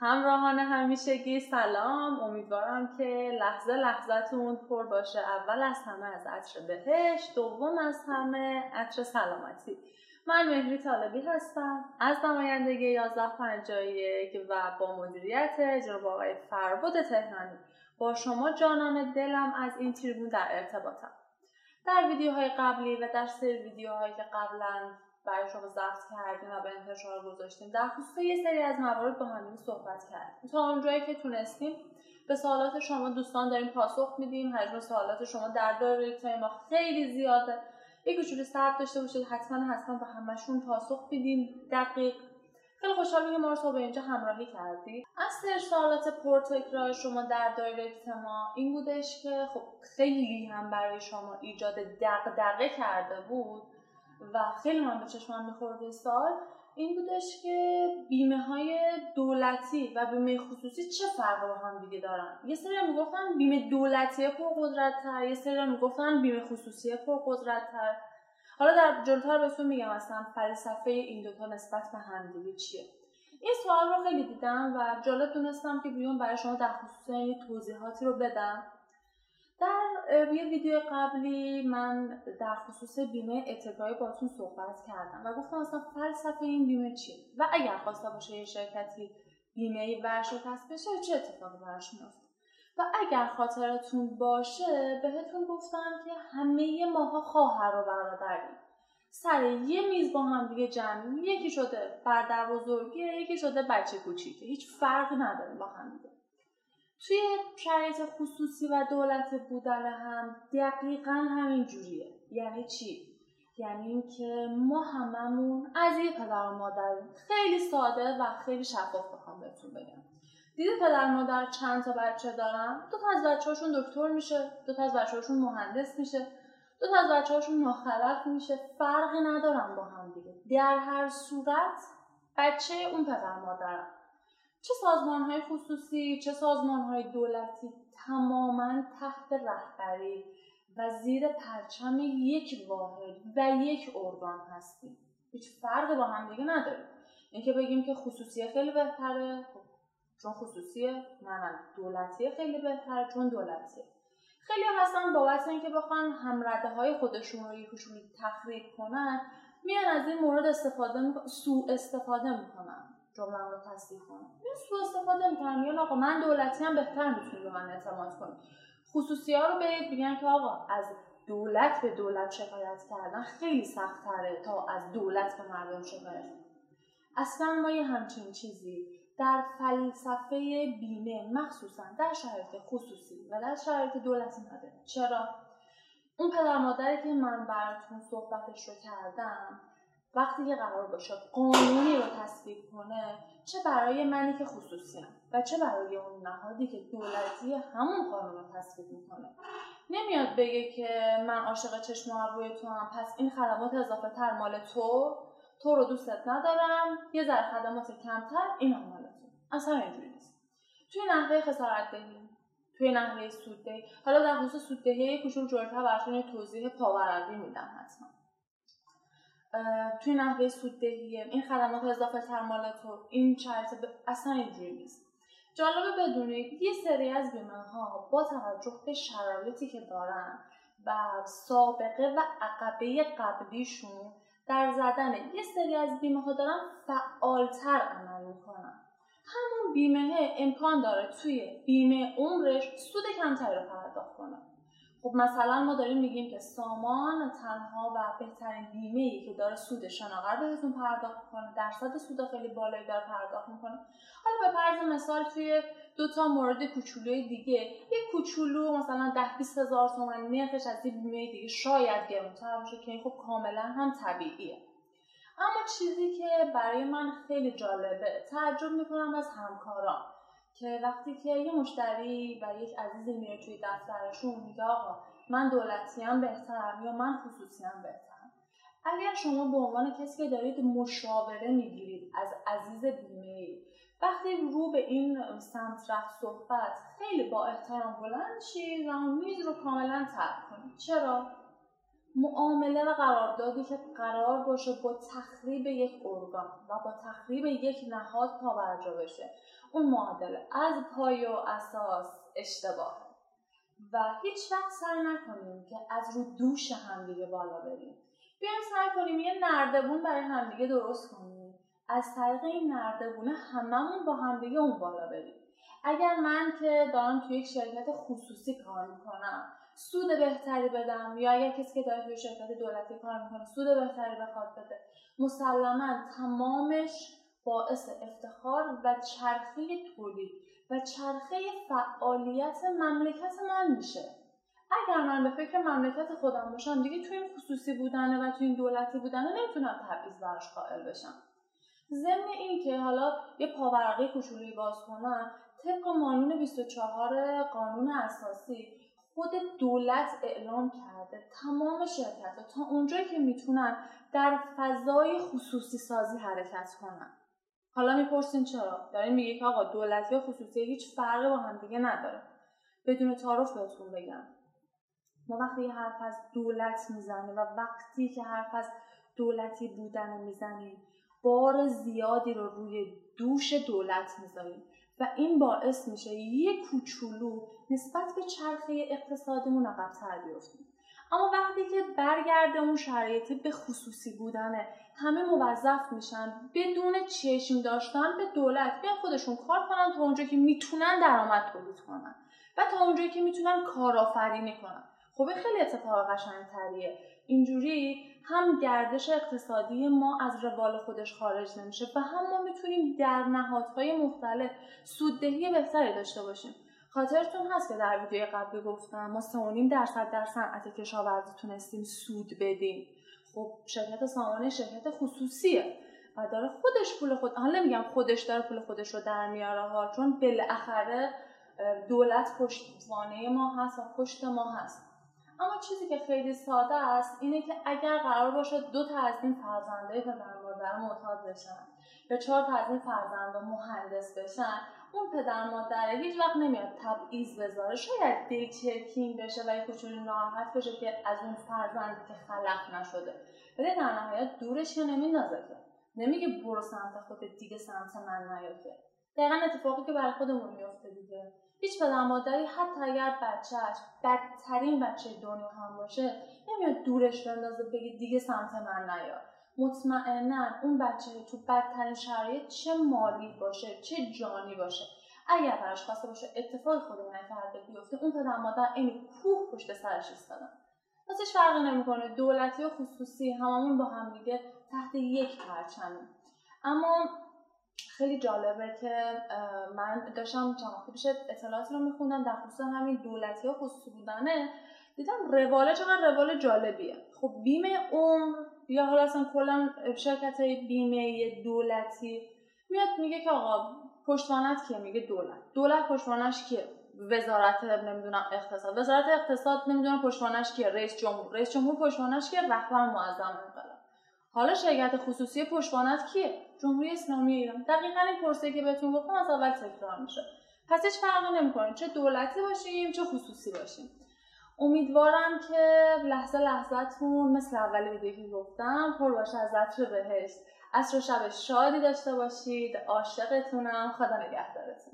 همراهان همیشگی سلام. امیدوارم که لحظه لحظتون پر باشه. اول از همه از عطر بهش دوم از همه عطر سلامتی. من مهری طالبی هستم. از نمایندگی 1151 و با مدیریت جناب آقای فربود تهرانی. با شما جانان دلم از این تریبون در ارتباطم. در ویدیوهای قبلی و در سری ویدیوهایی که قبلا برای شما ضبط کردیم و به انتشار گذاشتیم. در خصوص یه سری از موارد با هم صحبت کردیم. تا اونجایی که تونستیم به سوالات شما دوستان داریم پاسخ میدیم. حجم سوالات شما در دایره ما خیلی زیاده. یک کوچولو صبر داشته باشید. حتما حتما به همشون پاسخ میدیم. دقیق. خیلی خوشحالم که ما رو به اینجا همراهی کردی. از سر سوالات پرتکرار شما در دایره ما این بودش که خب خیلی هم برای شما ایجاد دغدغه کرده بود. و خیلی من به چشمم میخورده سال این بودش که بیمه های دولتی و بیمه خصوصی چه فرق با هم دیگه دارن؟ یه سری می‌گفتن بیمه دولتی پر قدرت تر یه سری می‌گفتن بیمه خصوصی پر قدرت تر حالا در جلوتر بهتون میگم اصلا فلسفه این دوتا نسبت به هم دیگه چیه. این سوال رو خیلی دیدم و جالب دونستم که بیون برای شما در خصوص این توضیحاتی رو بدم. در یه ویدیو قبلی من در خصوص بیمه اتکایی باتون صحبت کردم و گفتم اصلا فلسفه این بیمه چیه؟ و اگر خواسته باشه یه شرکتی بیمه ورشکست بشه چه اتفاقی براش میفته و اگر خاطرتون باشه بهتون گفتم که همه ماها خواهر و برادریم. سر یه میز با هم دیگه جمع یکی شده برادر بزرگی یکی شده بچه کوچیکه. هیچ فرقی نداره با هم دیگه. توی شرایط خصوصی و دولت بودن هم دقیقا همین جوریه. یعنی چی؟ یعنی اینکه ما هممون از یه پدر و مادر خیلی ساده و خیلی شفاف بخوام بهتون بگم. دیده پدر مادر چند تا بچه دارن؟ دو تا از بچه هاشون دکتر میشه دو تا از بچه هاشون مهندس میشه دو تا از بچه هاشون ناخلف میشه. فرقی ندارن با هم دیگه. در هر صورت بچه اون پدر مادرم چه سازمان های خصوصی چه سازمان های دولتی تماما تحت رهبری و زیر پرچم یک واحد و یک ارگان هستیم. هیچ فرق با هم دیگه نداریم. اینکه بگیم که خصوصیه خیلی بهتره خب چون خصوصیه نه دولتیه خیلی بهتره چون دولتیه خیلی هستن بابت اینکه بخوان همرده های خودشون رو یکشون تخریب کنن میان از این مورد استفاده می... سوء استفاده می‌کنن. جمله رو تصدیق کنم. یه سو استفاده می‌کنم. میگن آقا من دولتی هم بهتر می‌تونی به من اعتماد کنی. خصوصی ها رو بهت میگن که آقا از دولت به دولت شکایت کردن خیلی سختتره تا از دولت به مردم شکایت اصلا ما یه همچین چیزی در فلسفه بیمه مخصوصا در شرایط خصوصی و در شرایط دولتی نداره چرا؟ اون پدر مادری که من براتون صحبتش رو کردم وقتی که قرار باشه قانونی رو تصویب کنه چه برای منی که خصوصیم و چه برای اون نهادی که دولتی همون قانون رو تصویب می‌کنه. نمیاد بگه که من عاشق چشم و ابروی تو هم پس این خدمات اضافه تر مال تو تو رو دوستت ندارم یه ذره خدمات کمتر این هم مال تو. اصلا اینجوری نیست. توی نحوه خسارت دهی توی نحوه سوددهی حالا در خصوص سوددهی کوچولو جلوتر براتون توضیح پاورقی میدم حتما. توی نحوه سوددهی این خدمات اضافه تر مال تو این شرط اصلا اینجوری نیست. جالبه بدونید یه سری از بیمه ها با توجه به شرایطی که دارن و سابقه و عقبه قبلیشون در زدن یه سری از بیمه ها دارن فعالتر عمل می‌کنن. همون بیمه امکان داره توی بیمه عمرش سود کمتری رو پرداخت کنه. خب مثلا ما داریم میگیم که سامان تنها و بهترین بیمه ای که داره سود شناور بهتون پرداخت می‌کنه. درصد سود خیلی بالایی داره پرداخت می‌کنه. حالا به فرض مثال توی دو تا مورد کوچولوی دیگه یه کوچولو مثلا ده 20 هزار تومن نرخش از این بیمه دیگه شاید گرونتر باشه که این خب کاملا هم طبیعیه. اما چیزی که برای من خیلی جالبه تعجب می‌کنم از همکاران. که وقتی که یه مشتری و یک عزیزی میره توی دفترشون میگه آقا من دولتی هم بهترم یا من خصوصی هم بهترم؟ اگر شما به عنوان کسی که دارید مشاوره می‌گیرید از عزیز بیمه وقتی رو به این سمت رفت صحبت خیلی با احترام بلند شید و میز رو کاملا ترک کنید. چرا؟ معامله و قراردادی که قرار باشه با تخریب یک ارگان و با تخریب یک نهاد پابرجا بشه. اون معادله از پای و اساس اشتباهه. و هیچ وقت سعی نکنیم که از رو دوش همدیگه بالا بریم. بیایم سعی کنیم یه نردبون برای همدیگه درست کنیم. از طریق این نردبونه هممون با همدیگه اون بالا بریم. اگر من که دارم توی یک شرکت خصوصی کار می‌کنم سود بهتری بدم یا اگر کسی که داره توی شرکت دولتی کار می‌کنه سود بهتری بخواد بده. مسلما تمامش باعث افتخار و چرخه تولید و چرخه فعالیت مملکت من میشه. اگر من به فکر مملکت خودم باشم دیگه توی این خصوصی بودنه و توی این دولتی بودنه نمی‌تونم تبعیض براش قائل بشم. ضمن این که حالا یه پاورقی کوچولویی باز کنم طبق قانون 24 قانون اساسی خود دولت اعلام کرده. تمام شرکت ها تا اونجایی که می‌تونن در فضای خصوصی سازی حرکت کنن. حالا می‌پرسین چرا؟ داریم میگه که آقا دولتی یا خصوصی هیچ فرقی با هم دیگه نداره. بدون تعارف بهتون بگم. ما وقتی حرف از دولت می‌زنیم و وقتی که حرف از دولتی بودن می‌زنیم بار زیادی رو روی دوش دولت می‌ذاریم. و این باعث میشه یه کوچولو نسبت به چرخه اقتصادمون عقبتر بیفتیم اما وقتی که برگرده اون شرایطی به خصوصی بودنه همه موظف میشن بدون چشم داشتن به دولت بیان خودشون کار کنن تا اونجایی که می‌تونن درآمد تولید کنن و تا اونجایی که می‌تونن کارآفرینی کنن. خب خیلی اتفاق قشنگتریه. اینجوری هم گردش اقتصادی ما از روال خودش خارج نمیشه و هم ما می‌تونیم در نهادهای مختلف سوددهی بهتری داشته باشیم. خاطرتون هست که در ویدیو قبلی گفتم ما 3.5 درصد در صنعت کشاورزی تونستیم سود بدیم. خب شرکت سامانه شرکت خصوصیه و داره خودش پول خود حالا نمیگم خودش داره پول خودش رو در میاره ها چون بالاخره دولت پشتوانه ما هست و پشت ما هست. اما چیزی که خیلی ساده است اینه که اگر قرار باشه دو تا از این فرزنده پدر مادر معتاد بشن یا چهار تا از این فرزنده مهندس بشن اون پدر مادر هیچ وقت نمیاد تبعیض بذاره. شاید دلچرکین بشه و یه کوچولو ناراحت بشه که از اون فرزندی که خلق نشده. ولی در نهایت دورش که نمیندازه که. نمیگه برو سمت خودت دیگه سمت من نیا که دقیقا اتفاقی که برای خودمون میفته دیگه. هیچ پدر مادری حتی اگر بچهش بدترین بچه دنیا هم باشه نمیاد دورش بندازه بگه دیگه سمت من نیا. مطمئنا اون بچه تو بدترین شرایط چه مالی باشه چه جانی باشه. اگر براش خواسته باشه اتفاق خود نکرده بیفته اون پدر مادر این کوه پشت سرش ایستادن پس فرقی نمی‌کنه. دولتی و خصوصی هممون با هم دیگه تحت یک پرچمیم. اما خیلی جالبه که من داشتم چند پیش اطلاعاتی رو میخوندم در خصوص همین دولتی و خصوصی بودنه. دیدم رواله چقدر روال جالبیه. خب بیمه عمر یا حالا اصلا کلا شرکت های بیمه دولتی میاد میگه که آقا پشتوانت کیه؟ میگه دولت. دولت پشتوانش کیه؟ وزارت نمی‌دونم اقتصاد. وزارت اقتصاد نمی‌دونم پشتوانش کیه؟ رئیس جمهور. رئیس جمهور پشتوانش کیه؟ رهبر معظم. انقلاب حالا شرکت خصوصی پشتوانت کیه؟ جمهوری اسلامی ایران. دقیقا این پرسه که بهتون گفتم از اول تکرار میشه. پس هیچ فرقی نمی‌کنه. چه دولتی باشیم چه خصوصی باشیم. امیدوارم که لحظه لحظهتون مثل اول ویدیو که گفتم پر باشه از عطر بهشت. عصر و شب شادی داشته باشید. عاشقتونم. خدا نگهدارتون.